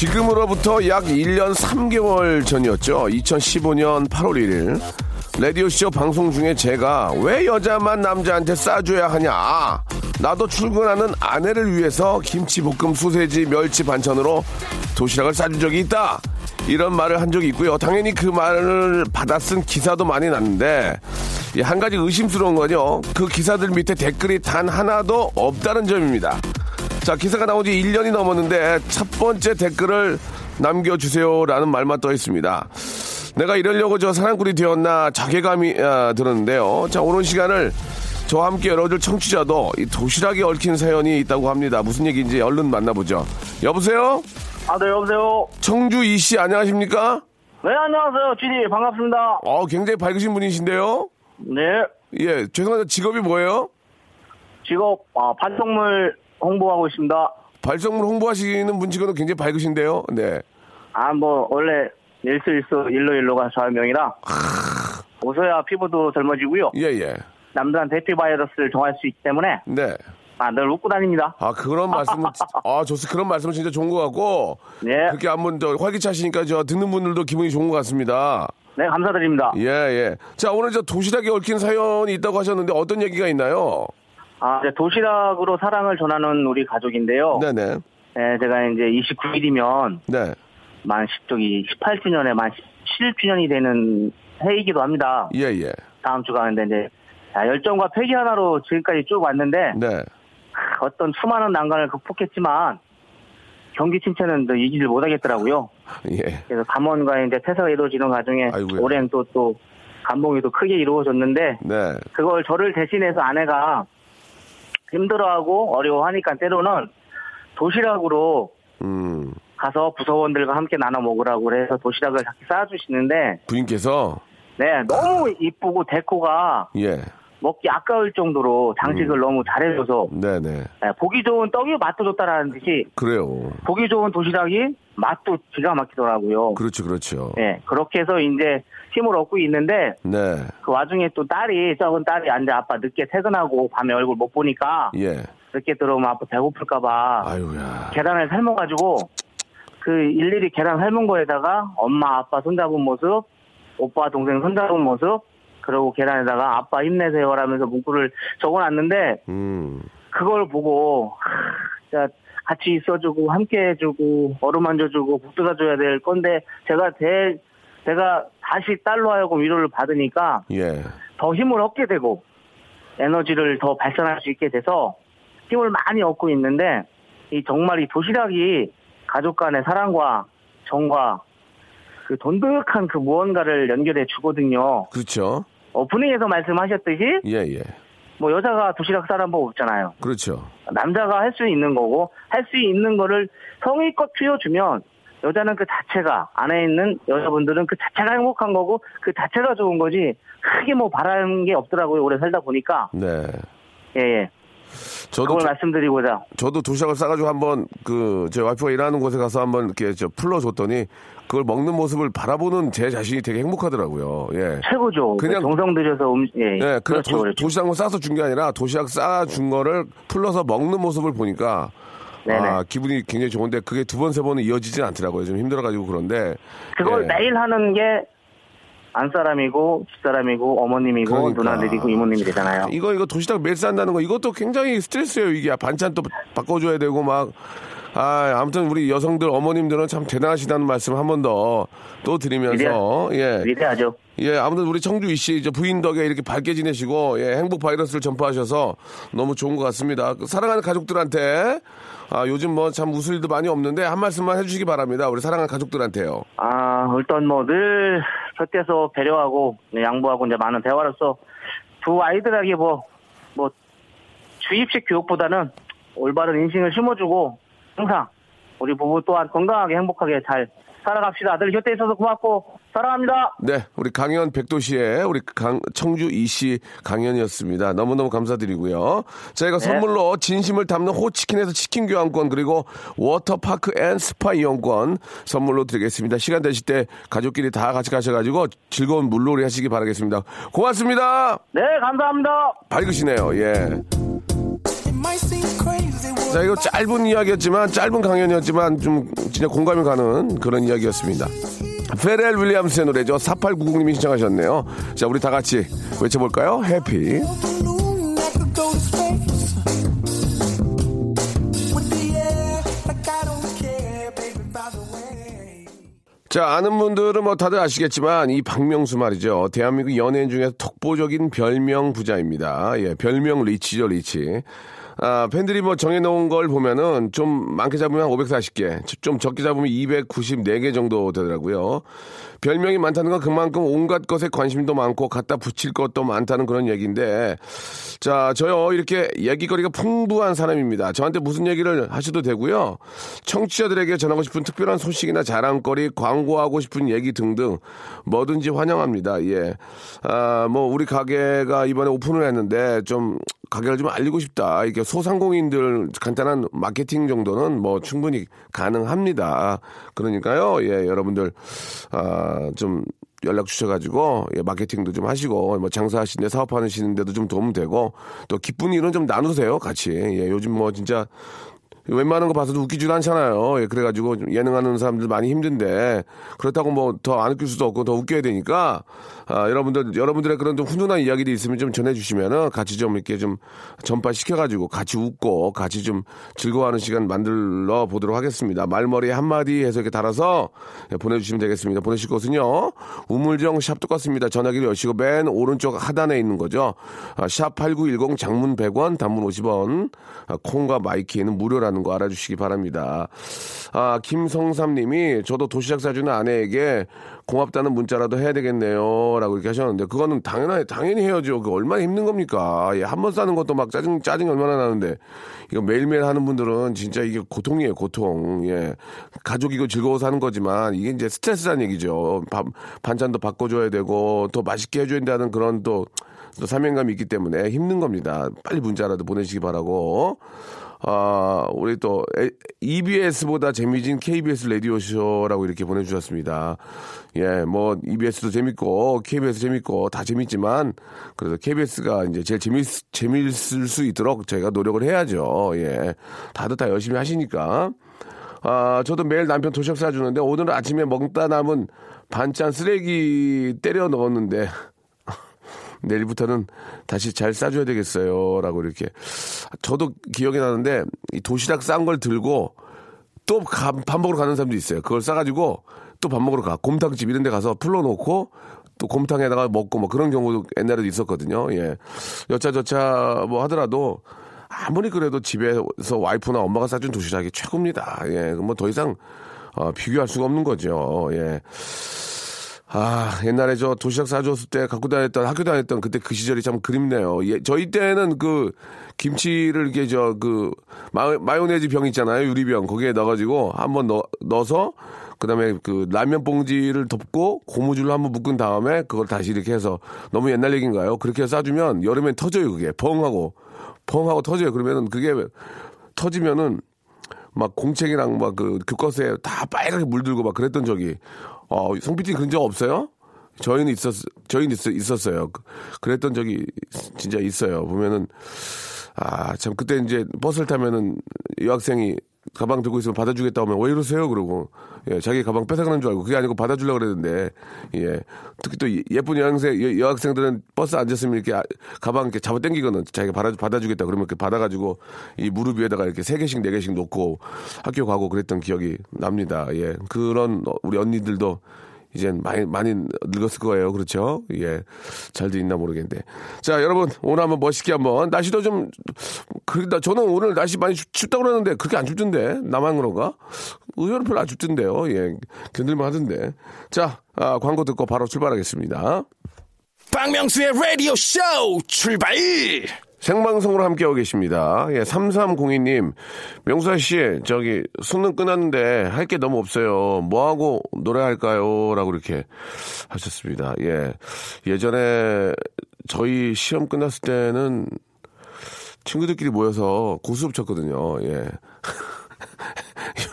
지금으로부터 약 1년 3개월 전이었죠. 2015년 8월 1일. 라디오쇼 방송 중에 제가 왜 여자만 남자한테 싸줘야 하냐. 나도 출근하는 아내를 위해서 김치볶음 소세지 멸치 반찬으로 도시락을 싸준 적이 있다. 이런 말을 한 적이 있고요. 당연히 그 말을 받아 쓴 기사도 많이 났는데 이한 가지 의심스러운 건요. 그 기사들 밑에 댓글이 단 하나도 없다는 점입니다. 자, 기사가 나온 지 1년이 넘었는데 첫 번째 댓글을 남겨주세요라는 말만 떠 있습니다. 내가 이러려고 저 사랑꾼이 되었나 자괴감이 아, 들었는데요. 자, 오는 시간을 저와 함께 열어줄 청취자도 이 도시락에 얽힌 사연이 있다고 합니다. 무슨 얘기인지 얼른 만나보죠. 여보세요? 아, 네, 여보세요. 청주 이씨 안녕하십니까? 네, 안녕하세요. GD 반갑습니다. 어, 굉장히 밝으신 분이신데요. 네, 예, 죄송한데 직업이 뭐예요? 직업, 아, 반성물 홍보하고 있습니다. 발성물 홍보하시는 분 치고는 굉장히 밝으신데요. 네. 아, 뭐, 원래, 일수 일수, 일로 일로가 좌명이라, 웃어야 피부도 젊어지고요. 예, 예. 남들한테 해피 바이러스를 정할 수 있기 때문에, 네. 아, 늘 웃고 다닙니다. 아, 그런 말씀은, 진- 아, 좋습니다. 그런 말씀은 진짜 좋은 것 같고, 네, 그렇게 한번 저 활기차시니까 저 듣는 분들도 기분이 좋은 것 같습니다. 네, 감사드립니다. 예, 예. 자, 오늘 저 도시락에 얽힌 사연이 있다고 하셨는데 어떤 얘기가 있나요? 아, 이제 도시락으로 사랑을 전하는 우리 가족인데요. 네네. 네, 제가 이제 29일이면, 네. 만 10쪽이 18주년에 만 17주년이 되는 해이기도 합니다. 예, 예. 다음 주가 근데 이제 자, 열정과 패기 하나로 지금까지 쭉 왔는데 네. 어떤 수많은 난관을 극복했지만 경기 침체는 또 이기질 못하겠더라고요. 예. 그래서 감원과 이제 퇴사가 이루어지는 과정에 아이고야. 올해는 또또 감동이 또 크게 이루어졌는데 네. 그걸 저를 대신해서 아내가 힘들어하고 어려워하니까 때로는 도시락으로 음. 가서 부서원들과 함께 나눠 먹으라고 그래서 도시락을 자꾸 쌓아주시는데 부인께서, 네 너무 이쁘고 데코가 예. 먹기 아까울 정도로 장식을 음. 너무 잘해줘서 네네. 네, 보기 좋은 떡이 맛도 좋다라는 듯이 그래요. 보기 좋은 도시락이 맛도 기가 막히더라고요. 그렇죠, 그렇죠. 네, 그렇게 해서 이제 힘을 얻고 있는데 네. 그 와중에 또 딸이 적은 딸이 안돼 아빠 늦게 퇴근하고 밤에 얼굴 못 보니까 예. 늦게 들어오면 아빠 배고플까봐 아유야. 계란을 삶아가지고 그 일일이 계란 삶은 거에다가 엄마 아빠 손잡은 모습 오빠 동생 손잡은 모습 그리고 계란에다가 아빠 힘내세요라면서 문구를 적어놨는데 음. 그걸 보고 하, 진짜 같이 있어주고 함께 해주고 어루만져주고 북돋아줘야 될 건데 제가 대 제가 다시 딸로 하여금 위로를 받으니까 예. 더 힘을 얻게 되고 에너지를 더 발산할 수 있게 돼서 힘을 많이 얻고 있는데 이 정말 이 도시락이 가족 간의 사랑과 정과 그 돈득한 그 무언가를 연결해 주거든요. 그렇죠. 오프닝에서 말씀하셨듯이 예, 예. 뭐 여자가 도시락 싸란 법 없잖아요. 그렇죠. 남자가 할 수 있는 거고 할 수 있는 거를 성의껏 피워주면 여자는 그 자체가 안에 있는 여자분들은 그 자체가 행복한 거고 그 자체가 좋은 거지 크게 뭐 바라는 게 없더라고요 오래 살다 보니까 네. 예예 저도 그걸 말씀드리고자 저도 도시락을 싸가지고 한번 그 제 와이프가 일하는 곳에 가서 한번 이렇게 저 풀러줬더니 그걸 먹는 모습을 바라보는 제 자신이 되게 행복하더라고요. 예. 최고죠 그냥- 정성 들여서 음, 예, 예, 그냥 그렇죠 도, 그렇죠 도시락만 싸서 준 게 아니라 도시락 싸 준 거를 풀러서 먹는 모습을 보니까 네네. 아, 기분이 굉장히 좋은데 그게 두 번, 세 번은 이어지진 않더라고요. 좀 힘들어가지고 그런데. 그걸 예. 매일 하는 게 안사람이고 집사람이고 어머님이고 그러니까. 누나들이고 이모님이 되잖아요. 이거 이거 도시락 매일 싼다는 거 이것도 굉장히 스트레스예요 이게 반찬 또 바꿔줘야 되고 막 아, 아무튼 우리 여성들 어머님들은 참 대단하시다는 말씀 한 번 더 또 드리면서 예. 위대하죠. 예, 아무튼 우리 청주 이씨 저 부인 덕에 이렇게 밝게 지내시고 예, 행복 바이러스를 전파하셔서 너무 좋은 것 같습니다. 그 사랑하는 가족들한테 아, 요즘 뭐 참 웃을 일도 많이 없는데 한 말씀만 해주시기 바랍니다. 우리 사랑하는 가족들한테요. 아, 일단 뭐 늘 곁에서 배려하고 네, 양보하고 이제 많은 대화로서 두 아이들에게 뭐, 뭐, 주입식 교육보다는 올바른 인식을 심어주고 항상 우리 부부 또한 건강하게 행복하게 잘 살아갑시다. 늘 곁에 있어서 고맙고 사랑합니다. 네, 우리 강현 백도시의 우리 강, 청주 이씨 강현이었습니다. 너무너무 감사드리고요. 저희가 네. 선물로 진심을 담는 호치킨에서 치킨 교환권 그리고 워터파크 and 스파 이용권 선물로 드리겠습니다. 시간 되실 때 가족끼리 다 같이 가셔가지고 즐거운 물놀이 하시기 바라겠습니다. 고맙습니다. 네, 감사합니다. 밝으시네요. 예. 자, 이거 짧은 이야기였지만, 짧은 강연이었지만, 좀, 진짜 공감이 가는 그런 이야기였습니다. 퍼렐 윌리엄스의 노래죠. 4890님이 신청하셨네요. 자, 우리 다 같이 외쳐볼까요? 해피. 자, 아는 분들은 뭐 다들 아시겠지만 이 박명수 말이죠. 대한민국 연예인 중에서 독보적인 별명 부자입니다. 예, 별명 리치죠, 리치. 아, 팬들이 뭐 정해놓은 걸 보면은 좀 많게 잡으면 한 540개, 좀 적게 잡으면 294개 정도 되더라고요. 별명이 많다는 건 그만큼 온갖 것에 관심도 많고 갖다 붙일 것도 많다는 그런 얘기인데, 자, 저요, 이렇게 얘기거리가 풍부한 사람입니다. 저한테 무슨 얘기를 하셔도 되고요. 청취자들에게 전하고 싶은 특별한 소식이나 자랑거리, 광고하고 싶은 얘기 등등 뭐든지 환영합니다. 예. 아, 뭐, 우리 가게가 이번에 오픈을 했는데 좀 가게를 좀 알리고 싶다. 이렇게 소상공인들 간단한 마케팅 정도는 뭐 충분히 가능합니다. 그러니까요, 예, 여러분들, 아, 좀 연락 주셔가지고, 예, 마케팅도 좀 하시고, 뭐 장사하시는데 사업하시는데도 좀 도움 되고, 또 기쁜 일은 좀 나누세요, 같이. 예, 요즘 뭐 진짜 웬만한 거 봐서도 웃기지도 않잖아요. 예, 그래가지고 좀 예능하는 사람들 많이 힘든데 그렇다고 뭐 더 안 웃길 수도 없고 더 웃겨야 되니까 아, 여러분들 여러분들의 그런 좀 훈훈한 이야기들이 있으면 좀 전해주시면은 같이 좀 이렇게 좀 전파 시켜가지고 같이 웃고 같이 좀 즐거워하는 시간 만들어 보도록 하겠습니다. 말머리 한마디 해서 이렇게 달아서 예, 보내주시면 되겠습니다. 보내실 곳은요 우물정 샵 똑같습니다. 전화기를 여시고 맨 오른쪽 하단에 있는 거죠. 아, 샵8910 장문 100원 단문 50원 아, 콩과 마이키에는 무료라는 거 알아주시기 바랍니다. 아, 김성삼 님이 저도 도시락 사주는 아내에게 고맙다는 문자라도 해야 되겠네요. 라고 이렇게 하셨는데, 그거는 당연히, 당연히 해야죠. 그 얼마나 힘든 겁니까? 예, 한 번 싸는 것도 막 짜증, 짜증이 얼마나 나는데, 이거 매일매일 하는 분들은 진짜 이게 고통이에요, 고통. 예. 가족이고 즐거워서 하는 거지만, 이게 이제 스트레스라는 얘기죠. 밥, 반찬도 바꿔 줘야 되고, 더 맛있게 해 줘야 된다는 그런 또, 또 사명감이 있기 때문에 힘든 겁니다. 빨리 문자라도 보내시기 바라고. 아, 우리 또 에- EBS보다 재미진 KBS 라디오 쇼라고 이렇게 보내주셨습니다. 예, 뭐 EBS도 재밌고 KBS 재밌고 다 재밌지만 그래도 KBS가 이제 제일 재밌 재밌을 수 있도록 저희가 노력을 해야죠. 예, 다들 다 열심히 하시니까. 아, 저도 매일 남편 도시락 싸주는데 오늘 아침에 먹다 남은 반찬 쓰레기 때려 넣었는데 내일부터는 다시 잘 싸줘야 되겠어요. 라고 이렇게. 저도 기억이 나는데, 이 도시락 싼 걸 들고 또 밥 먹으러 가는 사람도 있어요. 그걸 싸가지고 또 밥 먹으러 가. 곰탕집 이런 데 가서 풀러놓고 또 곰탕에다가 먹고 뭐 그런 경우도 옛날에도 있었거든요. 예. 여차저차 뭐 하더라도 아무리 그래도 집에서 와이프나 엄마가 싸준 도시락이 최고입니다. 예. 뭐 더 이상 어, 비교할 수가 없는 거죠. 예. 아, 옛날에 저 도시락 싸줬을 때 갖고 다녔던, 학교 다녔던 그때 그 시절이 참 그립네요. 예, 저희 때는 그 김치를 이렇게 저 그 마요네즈 병 있잖아요. 유리병. 거기에 넣어가지고 한번 넣, 넣어서 그 다음에 그 라면 봉지를 덮고 고무줄로 한번 묶은 다음에 그걸 다시 이렇게 해서 너무 옛날 얘기인가요? 그렇게 싸주면 여름엔 터져요. 그게. 펑하고. 펑하고 터져요. 그러면은 그게 터지면은 막 공책이랑 막 그 교과서에 다 빨갛게 물들고 막 그랬던 적이 어 성피디 그런 적 없어요? 저희는 있었 저희는 있, 있었어요. 그- 그랬던 적이 진짜 있어요. 보면은 아 참 그때 이제 버스를 타면은 여학생이 가방 들고 있으면 받아주겠다 하면 왜 이러세요? 그러고. 예, 자기 가방 뺏어가는 줄 알고 그게 아니고 받아주려고 그랬는데. 예. 특히 또 예쁜 여학생 여, 여학생들은 버스 앉았으면 이렇게 아- 가방 이렇게 잡아 당기거든. 자기가 받아 받아주겠다. 그러면 이렇게 받아가지고 이 무릎 위에다가 이렇게 세 개씩 네 개씩 놓고 학교 가고 그랬던 기억이 납니다. 예. 그런 어, 우리 언니들도 이젠 많이 많이 늙었을 거예요. 그렇죠? 예. 잘도 있나 모르겠는데. 자, 여러분 오늘 한번 멋있게 한번 날씨도 좀 그러다 저는 오늘 날씨 많이 춥, 춥다 고 그러는데 그렇게 안 춥던데. 나만 그런가? 의외로 별로 안 춥던데요. 예. 견딜만 하던데. 자, 아, 광고 듣고 바로 출발하겠습니다. 박명수의 라디오 쇼 출발! 생방송으로 함께하고 계십니다. 예, 3302님, 명수아 씨, 저기, 수능 끝났는데 할 게 너무 없어요. 뭐하고 노래할까요? 라고 이렇게 하셨습니다. 예. 예전에 저희 시험 끝났을 때는 친구들끼리 모여서 고수업 쳤거든요. 예.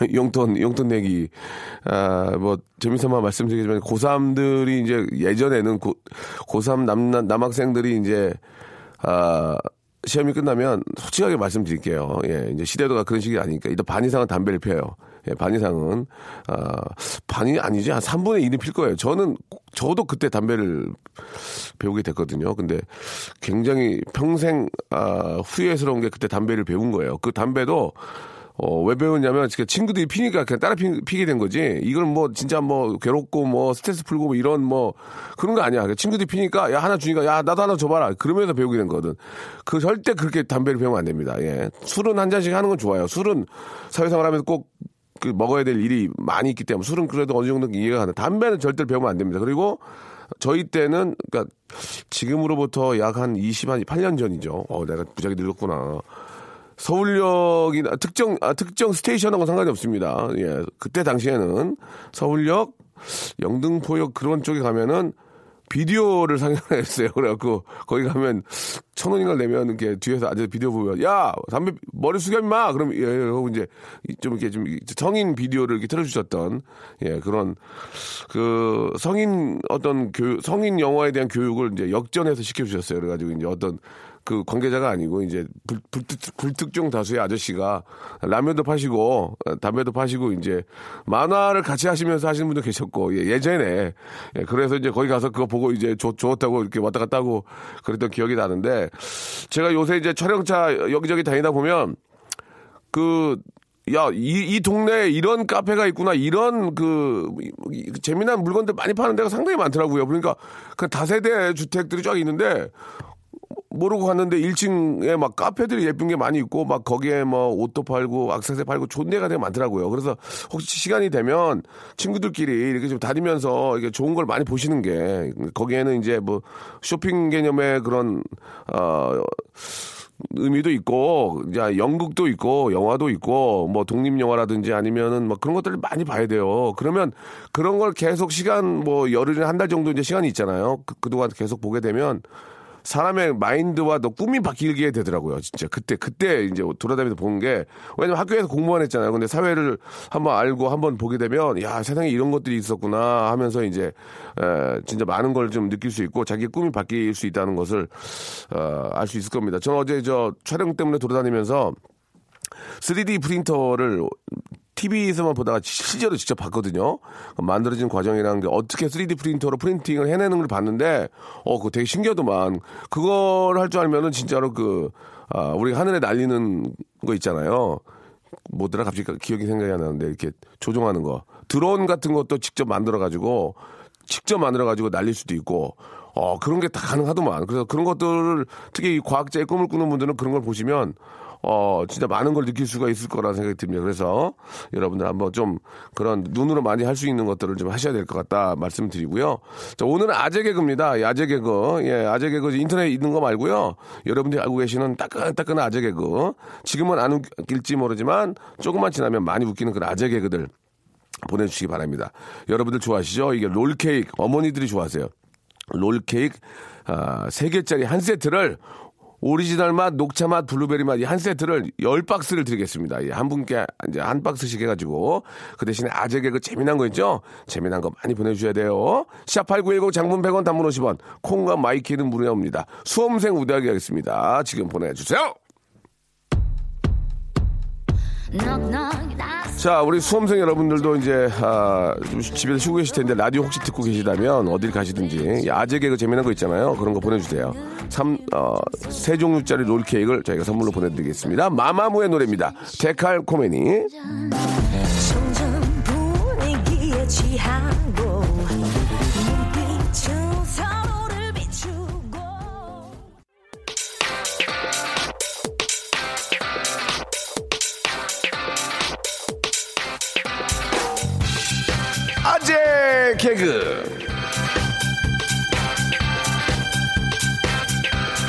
용돈, 용돈 내기. 아, 뭐, 재미삼아 말씀드리지만, 고3들이 이제 예전에는 고, 고3 남, 남학생들이 이제, 아, 시험이 끝나면 솔직하게 말씀드릴게요. 예, 이제 시대도가 그런 식이 아니니까 일단 반 이상은 담배를 피워요. 예, 반 이상은 아, 반이 아니지 한 3분의 1이 필 거예요. 저는 저도 그때 담배를 배우게 됐거든요. 근데 굉장히 평생 아, 후회스러운 게 그때 담배를 배운 거예요. 그 담배도 어, 왜 배웠냐면, 친구들이 피니까 그냥 따라 피, 피게 된 거지. 이건 뭐, 진짜 뭐, 괴롭고 뭐, 스트레스 풀고 뭐, 이런 뭐, 그런 거 아니야. 친구들이 피니까, 야, 하나 주니까, 야, 나도 하나 줘봐라. 그러면서 배우게 된 거거든. 그, 절대 그렇게 담배를 배우면 안 됩니다. 예. 술은 한 잔씩 하는 건 좋아요. 술은 사회생활 하면서 꼭, 그, 먹어야 될 일이 많이 있기 때문에, 술은 그래도 어느 정도 이해가 가는. 담배는 절대로 배우면 안 됩니다. 그리고, 저희 때는, 그니까, 지금으로부터 약 한 20, 한 8년 전이죠. 어, 내가 무지하게 늙었구나. 서울역이나 특정 아, 특정 스테이션하고 상관이 없습니다. 예, 그때 당시에는 서울역, 영등포역 그런 쪽에 가면은 비디오를 상영했어요. 그래갖고 거기 가면 천 원인가 내면 이렇게 뒤에서 아주 비디오 보면 야 담배 머리 숙여 임마 그럼 예 하고 이제 좀 이렇게 좀 성인 비디오를 이렇게 틀어주셨던 예 그런 그 성인 어떤 교 성인 영화에 대한 교육을 이제 역전해서 시켜주셨어요. 그래가지고 이제 어떤 그 관계자가 아니고 이제 불, 불특, 불특 정 다수의 아저씨가 라면도 파시고 어, 담배도 파시고 이제 만화를 같이 하시면서 하시는 분도 계셨고 예, 예전에 예, 그래서 이제 거기 가서 그거 보고 이제 좋, 좋다고 이렇게 왔다 갔다 하고 그랬던 기억이 나는데 제가 요새 이제 촬영차 여기저기 다니다 보면 그 야, 이, 이 동네에 이런 카페가 있구나, 이런 그, 이- 재미난 물건들 많이 파는 데가 상당히 많더라고요. 그러니까 그 다세대 주택들이 쫙 있는데, 모르고 갔는데 1층에 막 카페들이 예쁜 게 많이 있고 막 거기에 뭐 옷도 팔고 악세사리 팔고 좋은 데가 되게 많더라고요. 그래서 혹시 시간이 되면 친구들끼리 이렇게 좀 다니면서 이게 좋은 걸 많이 보시는 게 거기에는 이제 뭐 쇼핑 개념의 그런 어 의미도 있고, 이제 연극도 있고, 영화도 있고, 뭐 독립 영화라든지 아니면은 뭐 그런 것들을 많이 봐야 돼요. 그러면 그런 걸 계속 시간 뭐 열흘이나 한 달 정도 이제 시간이 있잖아요. 그, 그동안 계속 보게 되면 사람의 마인드와 또 꿈이 바뀌게 되더라고요. 진짜 그때 그때 이제 돌아다니면서 보는 게 왜냐면 학교에서 공부만 했잖아요. 근데 사회를 한번 알고 한번 보게 되면 야 세상에 이런 것들이 있었구나 하면서 이제 에, 진짜 많은 걸 좀 느낄 수 있고 자기 꿈이 바뀔 수 있다는 것을 어, 알 수 있을 겁니다. 저는 어제 저 촬영 때문에 돌아다니면서 3D 프린터를 TV에서만 보다가 실제로 직접 봤거든요. 만들어진 과정이라는 게 어떻게 3D 프린터로 프린팅을 해내는 걸 봤는데, 어, 그거 되게 신기하더만. 그걸 할 줄 알면은 진짜로 그, 아, 우리가 하늘에 날리는 거 있잖아요. 뭐더라 갑자기 기억이 생각이 안 나는데 이렇게 조종하는 거. 드론 같은 것도 직접 만들어가지고, 직접 만들어가지고 날릴 수도 있고, 어, 그런 게 다 가능하더만. 그래서 그런 것들을 특히 이 과학자의 꿈을 꾸는 분들은 그런 걸 보시면 어, 진짜 많은 걸 느낄 수가 있을 거라는 생각이 듭니다. 그래서 여러분들 한번 좀 그런 눈으로 많이 할 수 있는 것들을 좀 하셔야 될 것 같다 말씀드리고요. 자, 오늘은 아재 개그입니다. 예, 아재 개그. 예, 아재 개그 인터넷에 있는 거 말고요. 여러분들이 알고 계시는 따끈따끈한 아재 개그. 지금은 안 웃길지 모르지만 조금만 지나면 많이 웃기는 그런 아재 개그들 보내주시기 바랍니다. 여러분들 좋아하시죠? 이게 롤케이크. 어머니들이 좋아하세요. 롤케이크 아, 3개짜리 한 세트를 오리지널 맛, 녹차 맛, 블루베리 맛 이 한 세트를 10박스를 드리겠습니다. 예, 한 분께 이제 한 박스씩 해가지고 그 대신에 아재 개그 재미난 거 있죠? 재미난 거 많이 보내주셔야 돼요. 샵8910 장문 100원 단문 50원 콩과 마이키는 무료입니다. 수험생 우대하게 하겠습니다. 지금 보내주세요. 자, 우리 수험생 여러분들도 이제 아, 좀 집에서 쉬고 계실 텐데 라디오 혹시 듣고 계시다면 어딜 가시든지 아재 개그 재미난 거 있잖아요. 그런 거 보내주세요. 삼, 어, 세 종류짜리 롤 케이크를 저희가 선물로 보내드리겠습니다. 마마무의 노래입니다. 데칼 코메니.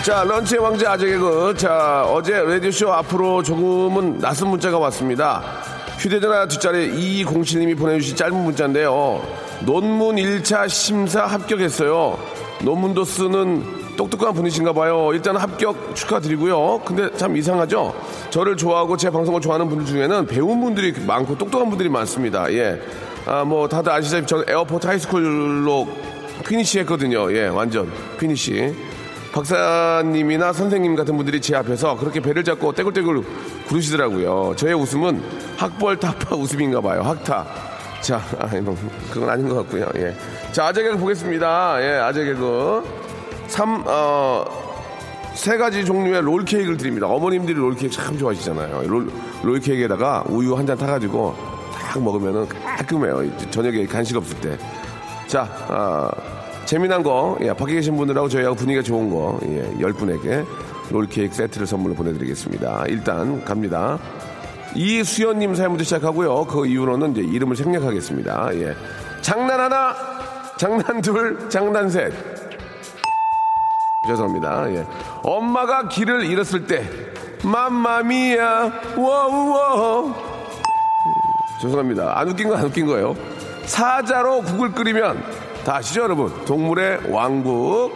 자, 런치의 왕자 아재 개그. 자, 어제 라디오쇼 앞으로 조금은 낯선 문자가 왔습니다. 휴대전화 뒷자리 2207님이 보내주신 짧은 문자인데요. 논문 1차 심사 합격했어요. 논문도 쓰는 똑똑한 분이신가 봐요. 일단 합격 축하드리고요. 근데 참 이상하죠? 저를 좋아하고 제 방송을 좋아하는 분들 중에는 배운 분들이 많고 똑똑한 분들이 많습니다. 예. 아, 뭐, 다들 아시다시피 저는 airport high school로 finish 했거든요. 예, 완전 finish. 박사님이나 선생님 같은 분들이 제 앞에서 그렇게 배를 잡고 떼굴떼굴 구르시더라고요. 저의 웃음은 학벌 타파 웃음인가 봐요. 학타. 자, 아니, 뭐, 그건 아닌 것 같고요. 예. 자, 아재 개그 보겠습니다. 예, 아재 개그. 삼, 어, 세 가지 종류의 롤케이크를 드립니다. 어머님들이 롤케이크 참 좋아하시잖아요. 롤, 롤케이크에다가 우유 한 잔 타가지고 딱 먹으면은 깔끔해요. 저녁에 간식 없을 때. 자, 아, 재미난 거, 예, 밖에 계신 분들하고 저희하고 분위기가 좋은 거, 예, 열 분에게 롤케이크 세트를 선물로 보내드리겠습니다. 일단 갑니다. 이수연님 사연부터 시작하고요. 그 이후로는 이제 이름을 생략하겠습니다. 예. 장난 하나, 장난 둘, 장난 셋. 죄송합니다. 예. 엄마가 길을 잃었을 때, 맘마미야, 워우워. 죄송합니다. 안 웃긴 건 안 웃긴 거예요. 사자로 국을 끓이면 다 아시죠, 여러분? 동물의 왕국.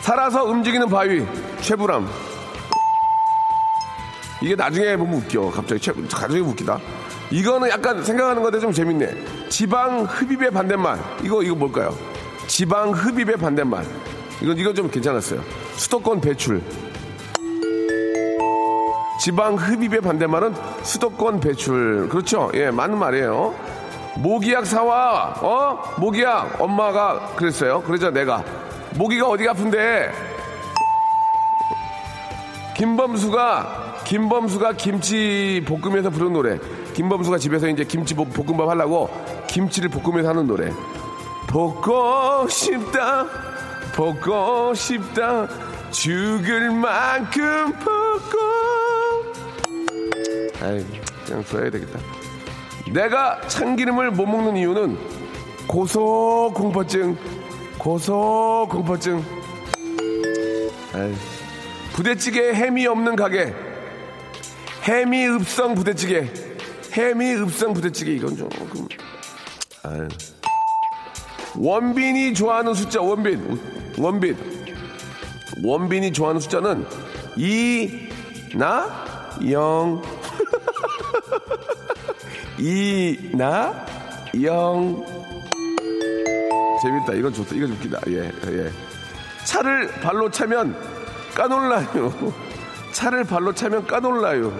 살아서 움직이는 바위, 최불암. 이게 나중에 보면 웃겨. 갑자기 최, 나중에 웃기다. 이거는 약간 생각하는 건데 좀 재밌네. 지방 흡입의 반대말. 이거, 이거 뭘까요? 지방 흡입의 반대말. 이건, 이건 좀 괜찮았어요. 수도권 배출. 지방 흡입의 반대말은 수도권 배출. 그렇죠? 예, 맞는 말이에요. 모기약 사와. 어? 모기약. 엄마가 그랬어요. 그러자 내가. 모기가 어디가 아픈데? 김범수가, 김범수가 김치 볶음에서 부른 노래. 김범수가 집에서 이제 김치 볶- 볶음밥 하려고 김치를 볶으면서 하는 노래. 볶고 싶다. 볶고 싶다. 죽을 만큼 볶고. 아이, 그냥 줘야 되겠다. 내가 참기름을 못 먹는 이유는 고소 공포증, 고소 공포증. 아이, 부대찌개 햄이 없는 가게. 햄이 읍성 부대찌개. 햄이 읍성 부대찌개 이건 조금. 아유. 원빈이 좋아하는 숫자 원빈 원빈 원빈이 좋아하는 숫자는 2, 나, 0. 2, 나, 0. 재밌다. 이건 좋다. 이건 웃기다. 예, 예. 차를 발로 차면 까놀라요. 차를 발로 차면 까놀라요.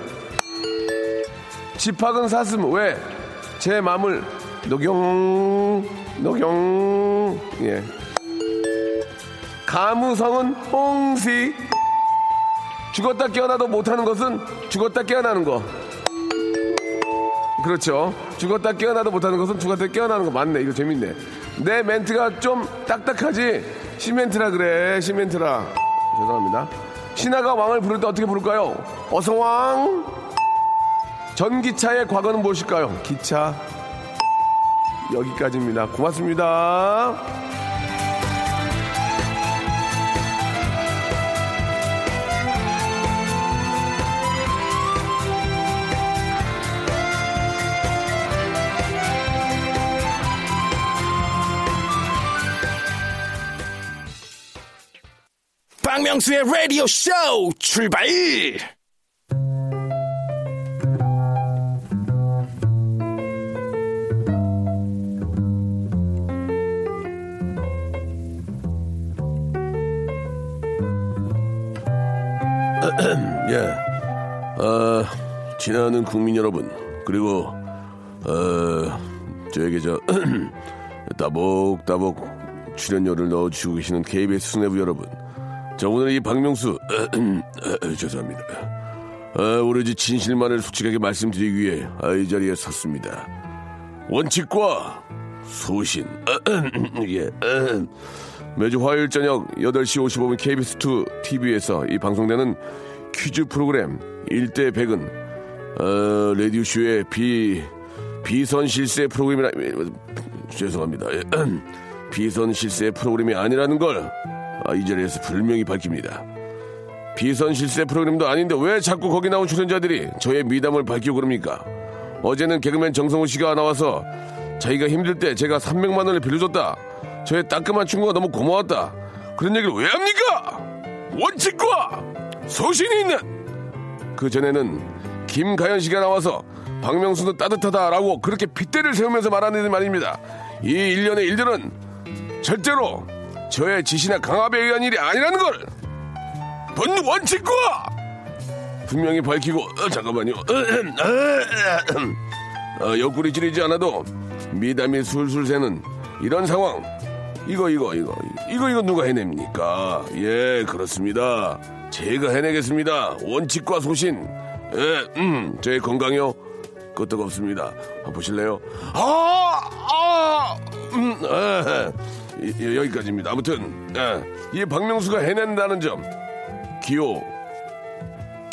집학은 사슴. 왜? 제 마음을 녹용, 녹용. 예. 가무성은 홍시. 죽었다 깨어나도 못하는 것은 죽었다 깨어나는 거. 그렇죠. 죽었다 깨어나도 못하는 것은 죽었다 깨어나는 거 맞네. 이거 재밌네. 내 멘트가 좀 딱딱하지. 시멘트라 그래. 시멘트라. 죄송합니다. 신하가 왕을 부를 때 어떻게 부를까요? 어서왕. 전기차의 과거는 무엇일까요? 기차. 여기까지입니다. 고맙습니다. 박명수의 라디오 쇼 출발! 예. 어, 지나는 국민 여러분, 그리고, 어, 저에게 저, 따복따복 출연료를 넣어주고 계시는 KBS 수뇌부 여러분. 자, 오늘 이 박명수, 죄송합니다. 아, 오로지 진실만을 솔직하게 말씀드리기 위해 아, 이 자리에 섰습니다. 원칙과 소신. 예. 매주 화요일 저녁 8시 55분 KBS2 TV에서 이 방송되는 퀴즈 프로그램 1대 100은 어, 라디오쇼의 비, 비선실세 프로그램이라, 죄송합니다. 예. 비선실세 프로그램이 아니라는 걸, 아, 이 자리에서 분명히 밝힙니다. 비선 실세 프로그램도 아닌데 왜 자꾸 거기 나온 출연자들이 저의 미담을 밝히고 그럽니까? 어제는 개그맨 정성호 씨가 나와서 자기가 힘들 때 제가 300만 원을 빌려줬다. 저의 따끔한 친구가 너무 고마웠다. 그런 얘기를 왜 합니까? 원칙과 소신이 있는 그 전에는 김가연 씨가 나와서 박명수는 따뜻하다라고 그렇게 핏대를 세우면서 말하는 말입니다. 이 일련의 일들은 절대로 저의 지시나 강압에 의한 일이 아니라는 걸 본 원칙과 분명히 밝히고 어, 잠깐만요. 어, 옆구리 찌르지 않아도 미담이 술술 새는 이런 상황. 이거 이거 이거 이거 이거 누가 해냅니까? 예 그렇습니다. 제가 해내겠습니다. 원칙과 소신. 예, 음, 제 건강요 끄떡 없습니다. 한번 보실래요? 아, 아, 음, 예, 예, 여기까지입니다. 아무튼 예, 이 박명수가 해낸다는 점 귀여워,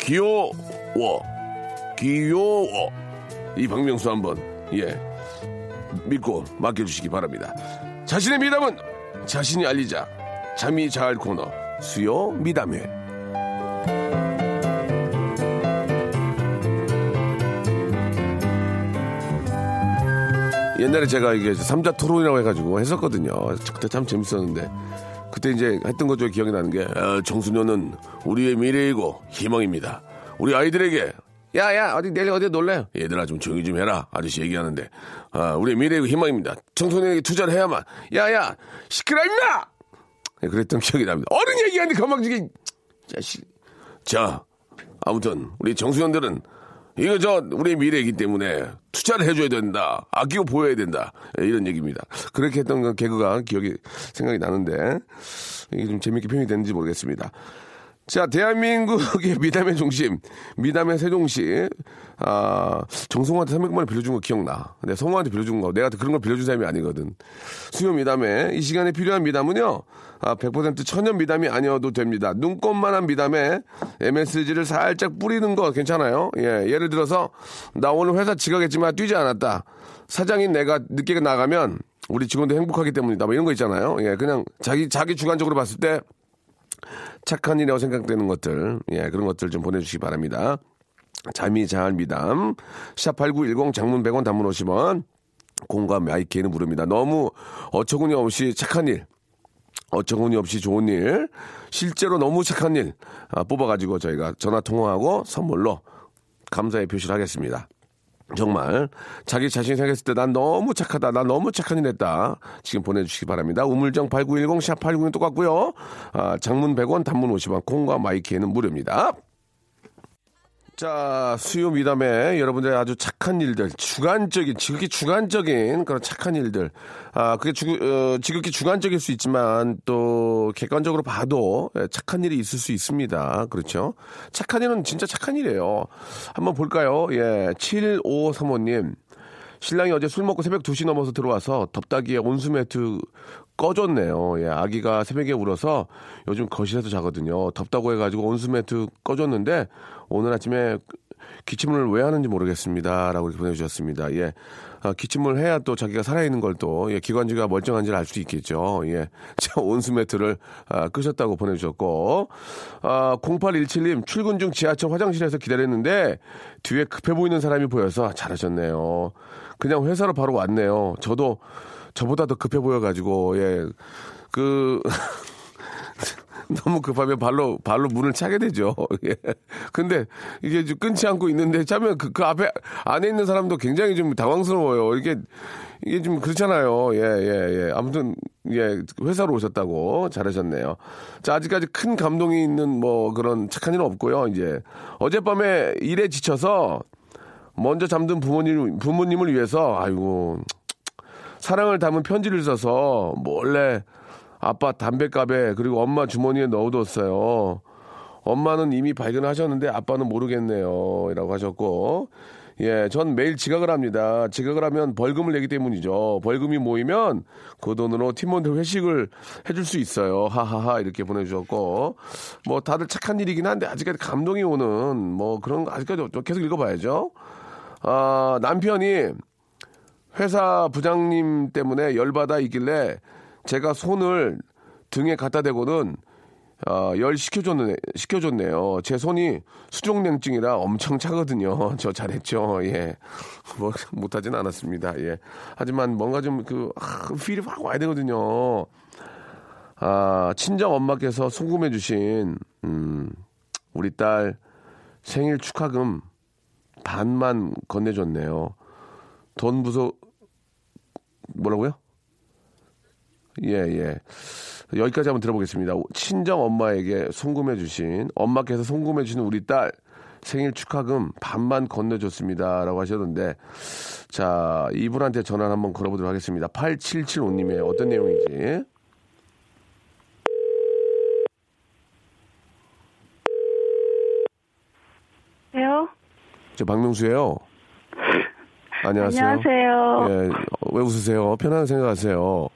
귀여워, 귀여워. 이 박명수 한번 예 믿고 맡겨주시기 바랍니다. 자신의 미담은 자신이 알리자. 잠이 잘 코너 수요 미담회. 옛날에 제가 이게 삼자 토론이라고 해가지고 했었거든요. 그때 참 재밌었는데 그때 이제 했던 것 중에 기억이 나는 게 어, 청소년은 우리의 미래이고 희망입니다. 우리 아이들에게 야야 어디 내일 어디 놀래? 얘들아 좀 조용히 좀 해라 아저씨 얘기하는데 아, 우리의 미래이고 희망입니다. 청소년에게 투자를 해야만 야야 시끄러 임마! 예, 그랬던 기억이 납니다. 어른 얘기하는데 건방지게 자식. 자 아무튼 우리 청소년들은 이거 저 우리의 미래이기 때문에 투자를 해줘야 된다. 아끼고 보여야 된다. 예, 이런 얘기입니다. 그렇게 했던 그 개그가 기억이 생각이 나는데 이게 좀 재밌게 표현이 되는지 모르겠습니다. 자, 대한민국의 미담의 중심, 미담의 세종시. 아, 정성호한테 300만 원 빌려준 거 기억나. 내 성호한테 빌려준 거. 내가 그런 걸 빌려준 사람이 아니거든. 수요 미담에 이 시간에 필요한 미담은요. 아, 100% 천연 미담이 아니어도 됩니다. 눈꽃만한 미담에 MSG를 살짝 뿌리는 거 괜찮아요. 예, 예를 들어서 나 오늘 회사 지각했지만 뛰지 않았다. 사장인 내가 늦게 나가면 우리 직원도 행복하기 때문이다. 뭐 이런 거 있잖아요. 예, 그냥 자기 자기 주관적으로 봤을 때 착한 일이라고 생각되는 것들, 예, 그런 것들 좀 보내주시기 바랍니다. 잠이 잘 미담, 샵8910 장문 100원 단문 50원, 콩과 마이키는 무룝니다. 너무 어처구니 없이 착한 일, 어처구니 없이 좋은 일, 실제로 너무 착한 일 아, 뽑아가지고 저희가 전화 통화하고 선물로 감사의 표시를 하겠습니다. 정말 자기 자신이 생각했을 때 난 너무 착하다. 난 너무 착한 일 했다. 지금 보내주시기 바랍니다. 우물정 8910 샵 8910 똑같고요. 아, 장문 100원 단문 50원 콩과 마이키에는 무료입니다. 자, 수요 미담에 여러분들의 아주 착한 일들, 주관적인, 지극히 주관적인 그런 착한 일들. 아, 그게 주, 어, 지극히 주관적일 수 있지만 또 객관적으로 봐도 예, 착한 일이 있을 수 있습니다. 그렇죠? 착한 일은 진짜 착한 일이에요. 한번 볼까요? 예, 7535님. 신랑이 어제 술 먹고 새벽 2시 넘어서 들어와서 덥다기에 온수 매트 꺼줬네요. 예, 아기가 새벽에 울어서 요즘 거실에서 자거든요. 덥다고 해가지고 온수 매트 꺼줬는데 오늘 아침에 기침을 왜 하는지 모르겠습니다. 라고 이렇게 보내주셨습니다. 예. 아, 기침을 해야 또 자기가 살아있는 걸 또, 예, 기관지가 멀쩡한지를 알 수 있겠죠. 예. 자, 온수매트를, 아, 끄셨다고 보내주셨고, 아, 0817님, 출근 중 지하철 화장실에서 기다렸는데, 뒤에 급해 보이는 사람이 보여서 잘하셨네요. 그냥 회사로 바로 왔네요. 저도, 저보다 더 급해 보여가지고, 예. 그, 너무 급하면 발로 발로 문을 차게 되죠. 예. 근데 이게 좀 끊지 않고 있는데 차면 그, 그 앞에 안에 있는 사람도 굉장히 좀 당황스러워요. 이게 이게 좀 그렇잖아요. 예, 예, 예. 아무튼 예, 회사로 오셨다고 잘하셨네요. 자, 아직까지 큰 감동이 있는 뭐 그런 착한 일은 없고요. 이제 어젯밤에 일에 지쳐서 먼저 잠든 부모님 부모님을 위해서 아이고 사랑을 담은 편지를 써서 몰래 아빠 담배갑에 그리고 엄마 주머니에 넣어뒀어요. 엄마는 이미 발견하셨는데 아빠는 모르겠네요. 라고 하셨고, 예, 전 매일 지각을 합니다. 지각을 하면 벌금을 내기 때문이죠. 벌금이 모이면 그 돈으로 팀원들 회식을 해줄 수 있어요. 하하하 이렇게 보내주셨고, 뭐 다들 착한 일이긴 한데 아직까지 감동이 오는 뭐 그런 거 아직까지 좀 계속 읽어봐야죠. 아, 남편이 회사 부장님 때문에 열받아 있길래 제가 손을 등에 갖다 대고는 어, 열 시켜줬네, 시켜줬네요. 제 손이 수족냉증이라 엄청 차거든요. 저 잘했죠. 예. 뭐, 못하진 않았습니다. 예. 하지만 뭔가 좀 그, 아, 필이 확 와야 되거든요. 아, 친정 엄마께서 송금해주신, 음, 우리 딸 생일 축하금 반만 건네줬네요. 돈 부서, 뭐라고요? 예, 예. 여기까지 한번 들어보겠습니다. 친정 엄마에게 송금해 주신, 엄마께서 송금해 주신 우리 딸 생일 축하금 반만 건네줬습니다. 라고 하셨는데, 자, 이분한테 전화를 한번 걸어보도록 하겠습니다. 8775님의 어떤 내용인지. 안녕하세요. 저 박명수예요 안녕하세요. 안녕하세요. 예, 왜 웃으세요? 편안하게 생각하세요.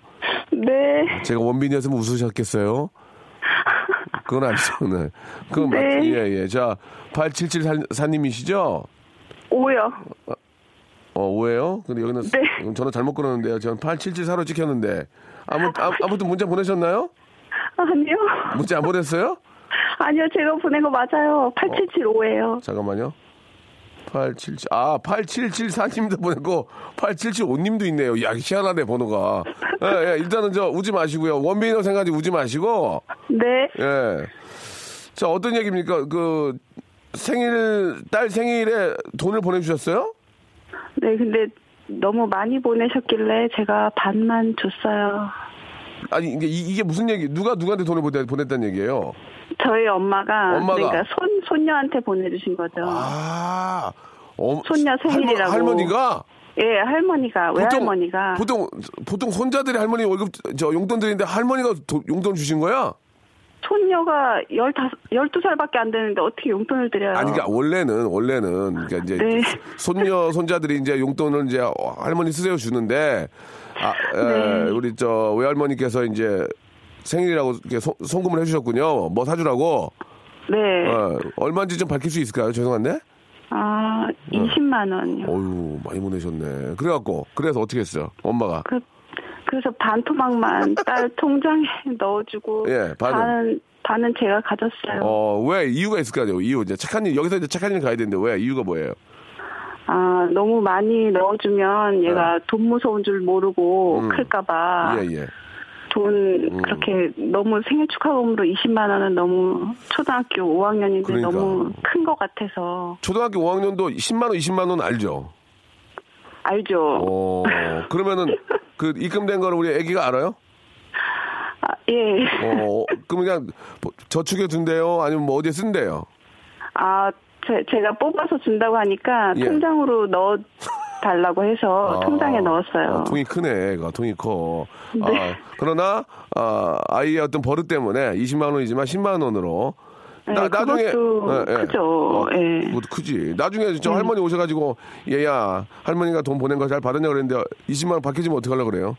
네. 제가 원빈이었으면 웃으셨겠어요? 그건 아니죠, 네. 그건 네. 맞, 예, 예. 자, 8774님이시죠? 오요. 어, 오해요? 근데 여기는 네. 전화 잘못 끊었는데요. 저는 8774로 찍혔는데. 아무, 아, 아무튼 문자 보내셨나요? 아니요. 문자 안 보냈어요? 아니요, 제가 보낸 거 맞아요. 8775예요. 잠깐만요. 877, 아, 8774님도 보냈고, 8775님도 있네요. 야, 희한하네, 번호가. 예, 예, 일단은 저, 웃지 마시고요. 원빈이라고 생각하지 웃지 마시고, 네. 예. 자, 어떤 얘기입니까? 그, 생일, 딸 생일에 돈을 보내주셨어요? 네, 근데 너무 많이 보내셨길래 제가 반만 줬어요. 아니, 이게, 이- 이게 무슨 얘기, 누가 누구한테 돈을 보냈다는 얘기예요? 저희 엄마가, 엄마가. 그러니까 손 손녀한테 보내주신 거죠. 아, 어, 손녀 생일이라고. 할머, 니가 예, 할머니가 외할머니가 보통, 보통 손자들이 할머니 월급, 저 용돈 드리는데 할머니가 도- 용돈 주신 거야? 손녀가 15, 12살밖에 안 되는데 어떻게 용돈을 드려요? 아니, 그러니까 원래는, 원래는, 그러니까 이제 네. 손녀, 손자들이 이제 용돈을 이제 할머니 쓰세요 주는데, 아, 에, 네. 우리 저 외할머니께서 이제 생일이라고 이렇게 소- 송금을 해주셨군요. 뭐 사주라고. 네. 어, 얼마인지 좀 밝힐 수 있을까요? 죄송한데? 아, 20만 원이요. 어유 많이 보내셨네. 그래갖고, 그래서 어떻게 했어요? 엄마가. 그, 그래서 반 토막만 딸 통장에 넣어주고 예, 반은? 반은 반은 제가 가졌어요. 어, 왜? 이유가 있을 거 아니에요? 이유. 이제 착한 일, 여기서 이제 착한 일 가야 되는데 왜? 이유가 뭐예요? 아 너무 많이 넣어주면 얘가 돈 무서운 줄 모르고 네. 음. 클까봐 예, 예. 돈 그렇게 너무 생일 축하금으로 20만 원은 너무 초등학교 5학년인데 그러니까. 너무 큰 것 같아서 초등학교 5학년도 10만 원, 20만 원 알죠? 알죠. 어, 그러면은 그 입금된 거를 우리 애기가 알아요? 아, 예. 어, 그럼 그냥 저축해 둔대요? 아니면 뭐 어디에 쓴대요? 아 제, 제가 뽑아서 준다고 하니까 예. 통장으로 넣어 달라고 해서 아, 통장에 넣었어요. 아, 통이 크네. 통이 커. 네. 아, 그러나, 아, 아이의 어떤 버릇 때문에 20만 원이지만 10만 원으로. 네, 그것도 크죠. 예. 그것도 크지. 나중에 저 음. 할머니 오셔가지고, 얘야, 할머니가 돈 보낸 거 잘 받았냐 그랬는데, 20만원 받기지면 어떡하려고 그래요?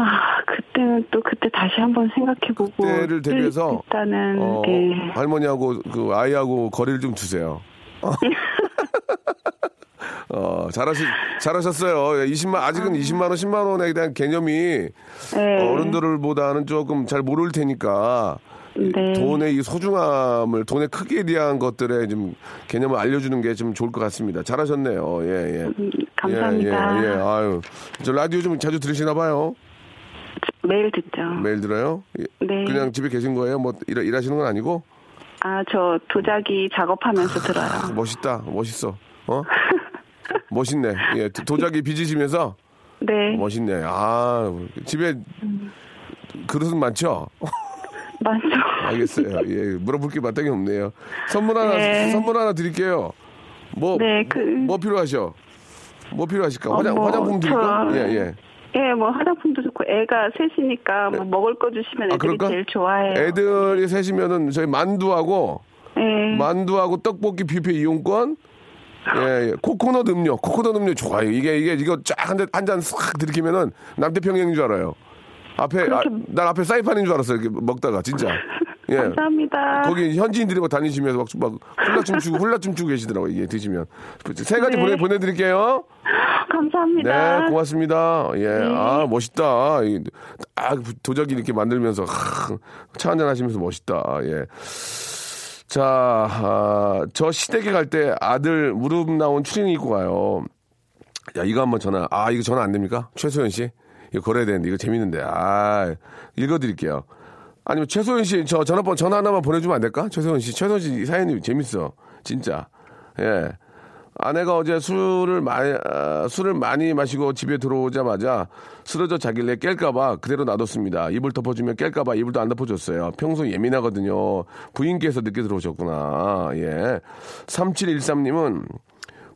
아, 그때는 또 그때 다시 한번 생각해보고. 때를 대비해서, 일단은, 어, 예. 할머니하고 그 아이하고 거리를 좀 두세요. 어, 잘하시, 잘하셨어요. 20만, 아직은 20만원, 10만원에 대한 개념이 네. 어른들보다는 조금 잘 모를 테니까 네. 돈의 이 소중함을, 돈의 크기에 대한 것들에 좀 개념을 알려주는 게 좀 좋을 것 같습니다. 잘하셨네요. 예, 예. 음, 감사합니다. 예, 예, 예. 아유. 저 라디오 좀 자주 들으시나 봐요. 매일 듣죠. 매일 들어요? 예. 네. 그냥 집에 계신 거예요? 뭐 일, 일하시는 건 아니고? 아, 저 도자기 작업하면서 들어요. 멋있다. 멋있어. 어? 멋있네. 예, 도- 도자기 빚으시면서 네. 멋있네. 아, 집에 그릇은 많죠? 맞죠. 알겠어요. 예, 물어볼 게 마땅히 없네요. 선물 하나, 네. 선물 하나 드릴게요. 뭐, 네, 그- 뭐 필요하셔? 뭐 필요하실까? 어, 화장, 뭐, 화장품 드릴까? 저- 예, 예. 예, 뭐 화장품도 좋고 애가 셋이니까 뭐 먹을 거 주시면 아, 애들이 그럴까? 제일 좋아해요. 애들이 셋이면은 저희 만두하고, 예. 만두하고 떡볶이 뷔페 이용권, 예, 예. 코코넛 음료, 코코넛 음료 좋아요. 이게, 이게, 이거 쫙 한잔한잔싹 들이키면은 남태평양인 줄 알아요. 앞에, 아, 그렇게- 난 앞에 사이판인 줄 알았어요. 이렇게 먹다가, 진짜. 예. 감사합니다. 거기 현지인들이 막 다니시면서 막, 막 훌라춤 추고 훌라춤 추고 계시더라고요. 이게 드시면 세 가지 네. 보내 보내드릴게요. 감사합니다. 네, 고맙습니다. 예, 아 멋있다. 이, 아 도자기 이렇게 만들면서 하, 차 한잔 하시면서 멋있다. 예. 자, 아, 저 시댁에 갈 때 아들 무릎 나온 추리닝 입고 가요. 야, 이거 한번 전화. 아, 이거 전화 안 됩니까? 최소연 씨? 이거 걸어야 되는데, 이거 재밌는데. 아, 읽어드릴게요. 아니면 최소연 씨, 저 전화번 전화 하나만 보내주면 안 될까? 최소연 씨. 최소연 씨 사연이 재밌어. 진짜. 예. 아내가 어제 술을 많이, 아, 술을 많이 마시고 집에 들어오자마자 쓰러져 자길래 깰까봐 그대로 놔뒀습니다. 이불 덮어주면 깰까봐 이불도 안 덮어줬어요. 평소 예민하거든요. 부인께서 늦게 들어오셨구나. 예. 3713님은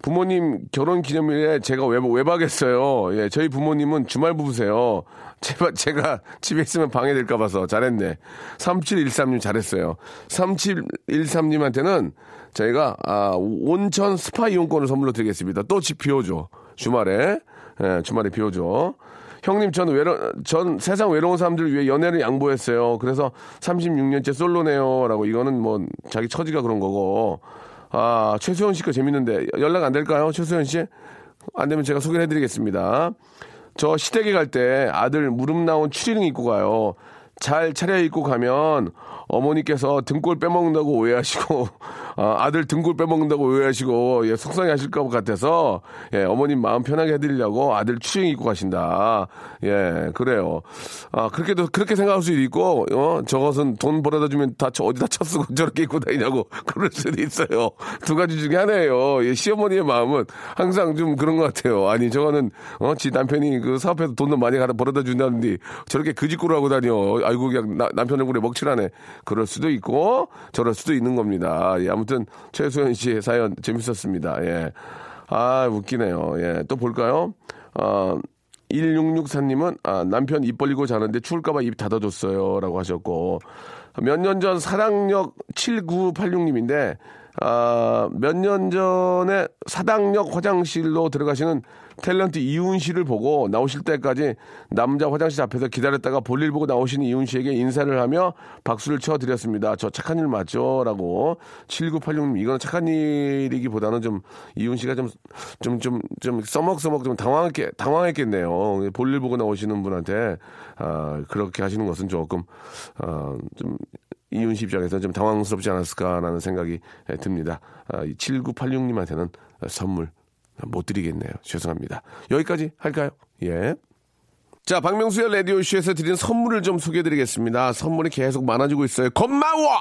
부모님 결혼 기념일에 제가 외박, 외박했어요. 예, 저희 부모님은 주말 부부세요. 제가, 제가 집에 있으면 방해될까 봐서 잘했네. 3713님 잘했어요. 3713님한테는 저희가, 아, 온천 스파 이용권을 선물로 드리겠습니다. 또 집 비워줘. 주말에. 예, 주말에 비워줘. 형님, 저는 외로, 전 세상 외로운 사람들 위해 연애를 양보했어요. 그래서 36년째 솔로네요. 라고 이거는 뭐 자기 처지가 그런 거고. 아, 최수현 씨가 재밌는데 연락 안 될까요? 최수현 씨? 안 되면 제가 소개해 드리겠습니다. 저 시댁에 갈 때 아들 무릎 나온 추리닝 입고 가요. 잘 차려입고 가면 어머니께서 등골 빼먹는다고 오해하시고 아, 아들 등골 빼먹는다고 오해하시고 예, 속상해하실 것 같아서 예, 어머님 마음 편하게 해드리려고 아들 추리닝 입고 가신다. 예, 그래요. 아 그렇게도 그렇게 생각할 수도 있고 어, 저것은 돈 벌어다 주면 다 저- 어디다 쳤쓰고 저렇게 입고 다니냐고 그럴 수도 있어요. 두 가지 중에 하나예요. 예, 시어머니의 마음은 항상 좀 그런 것 같아요. 아니 저거는 어, 지 남편이 그 사업해서 돈도 많이 벌어다 준다는데 저렇게 그 짓구로 하고 다녀. 아이고 그냥 나- 남편 얼굴에 먹칠하네. 그럴 수도 있고 저럴 수도 있는 겁니다. 예, 아무튼 최소연 씨의 사연 재밌었습니다. 예. 아 웃기네요. 예, 또 볼까요? 어, 1664님은 아, 남편 입 벌리고 자는데 추울까봐 입 닫아줬어요. 라고 하셨고, 몇 년 전 사당역 7986님인데, 아, 몇 년 전에 사당역 화장실로 들어가시는 탤런트 이훈 씨를 보고 나오실 때까지 남자 화장실 앞에서 기다렸다가 볼일 보고 나오시는 이훈 씨에게 인사를 하며 박수를 쳐드렸습니다. 저 착한 일 맞죠? 라고 7986님 이거는 착한 일이기보다는 좀 이훈 씨가 좀 좀 좀 좀 써먹써먹 좀 당황했게 당황했겠네요. 볼일 보고 나오시는 분한테 아, 그렇게 하시는 것은 조금 아, 좀 이윤 씨 입장에서 좀 당황스럽지 않았을까라는 생각이 예, 듭니다. 아, 7986님한테는 선물 못 드리겠네요. 죄송합니다. 여기까지 할까요? 예. 자, 박명수의 라디오쇼에서 드린 선물을 좀 소개해 드리겠습니다. 선물이 계속 많아지고 있어요. 고마워!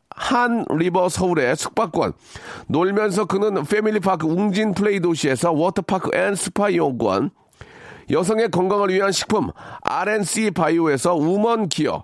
한 리버 서울의 숙박권, 놀면서 크는 패밀리파크 웅진 플레이 도시에서 워터파크 and 스파 이용권, 여성의 건강을 위한 식품 RNC 바이오에서 우먼 기어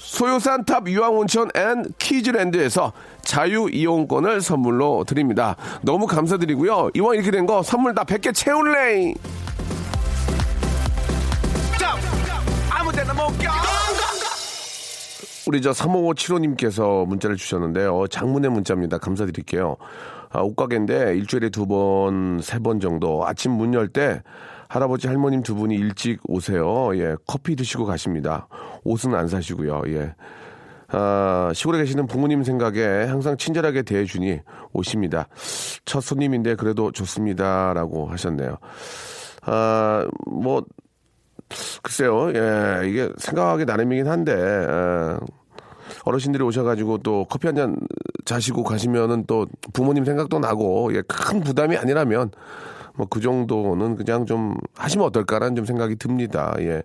소요산 탑 유황온천 앤 키즈랜드에서 자유이용권을 선물로 드립니다. 너무 감사드리고요. 이왕 이렇게 된 거 선물 다 100개 채울래! 우리 저 3575님께서 문자를 주셨는데요. 장문의 문자입니다. 감사드릴게요. 아, 옷가게인데 일주일에 두 번, 세 번 정도 아침 문 열 때 할아버지 할머님 두 분이 일찍 오세요. 예, 커피 드시고 가십니다. 옷은 안 사시고요. 예. 아, 시골에 계시는 부모님 생각에 항상 친절하게 대해주니 오십니다. 첫 손님인데 그래도 좋습니다라고 하셨네요. 아, 뭐 글쎄요, 예, 이게 생각하기 나름이긴 한데, 예, 어르신들이 오셔가지고 또 커피 한 잔 자시고 가시면은 또 부모님 생각도 나고, 예, 큰 부담이 아니라면, 뭐 그 정도는 그냥 좀 하시면 어떨까라는 좀 생각이 듭니다. 예.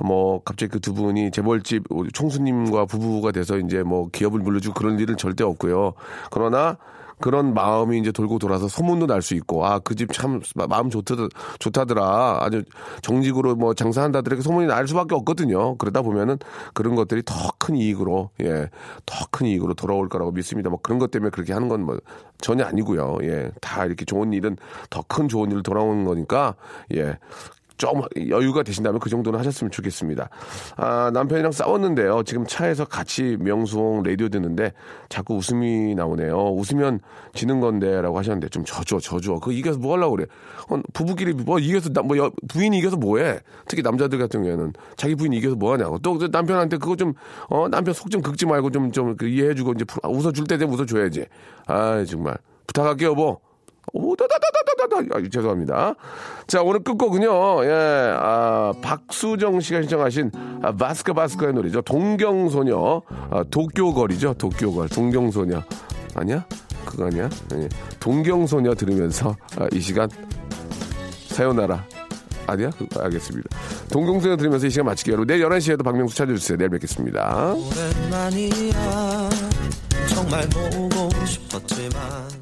뭐 갑자기 그 두 분이 재벌집 총수님과 부부가 돼서 이제 뭐 기업을 물려주고 그런 일은 절대 없고요. 그러나 그런 마음이 이제 돌고 돌아서 소문도 날 수 있고 아 그 집 참 마음 좋다 좋다더라. 아주 정직으로 뭐 장사한다더라 소문이 날 수밖에 없거든요. 그러다 보면은 그런 것들이 더 큰 이익으로 예더 큰 이익으로 돌아올 거라고 믿습니다. 뭐 그런 것 때문에 그렇게 하는 건 뭐 전혀 아니고요. 예다 이렇게 좋은 일은 더 큰 좋은 일로 돌아오는 거니까 예 좀 여유가 되신다면 그 정도는 하셨으면 좋겠습니다. 아, 남편이랑 싸웠는데요. 지금 차에서 같이 명수홍 라디오 듣는데 자꾸 웃음이 나오네요. 웃으면 지는 건데라고 하셨는데 좀 져줘, 져줘. 그 이겨서 뭐 하려고 그래? 어, 부부끼리 뭐 이겨서 나- 뭐 여- 부인이 이겨서 뭐해? 특히 남자들 같은 경우에는 자기 부인이 이겨서 뭐 하냐고. 또그 남편한테 그거 좀 어, 남편 속 좀 긁지 말고 좀좀 이해해주고 이제 푸- 웃어줄 때 되면 웃어줘야지. 아 정말 부탁할게요, 여보. 오, 다다다다다다. 아, 죄송합니다. 자, 오늘 끝곡은요, 예, 아, 박수정 씨가 신청하신 아, 바스카 바스카의 노래죠. 동경소녀. 아, 도쿄걸이죠. 도쿄걸. 동경소녀. 아니야? 그거 아니야? 예. 동경소녀 들으면서 아, 이 시간 사요나라. 아니야? 그거 알겠습니다. 동경소녀 들으면서 이 시간 마칠게요. 내일 11시에도 박명수 찾아주세요. 내일 뵙겠습니다. 오랜만이야 정말 보고 싶었지만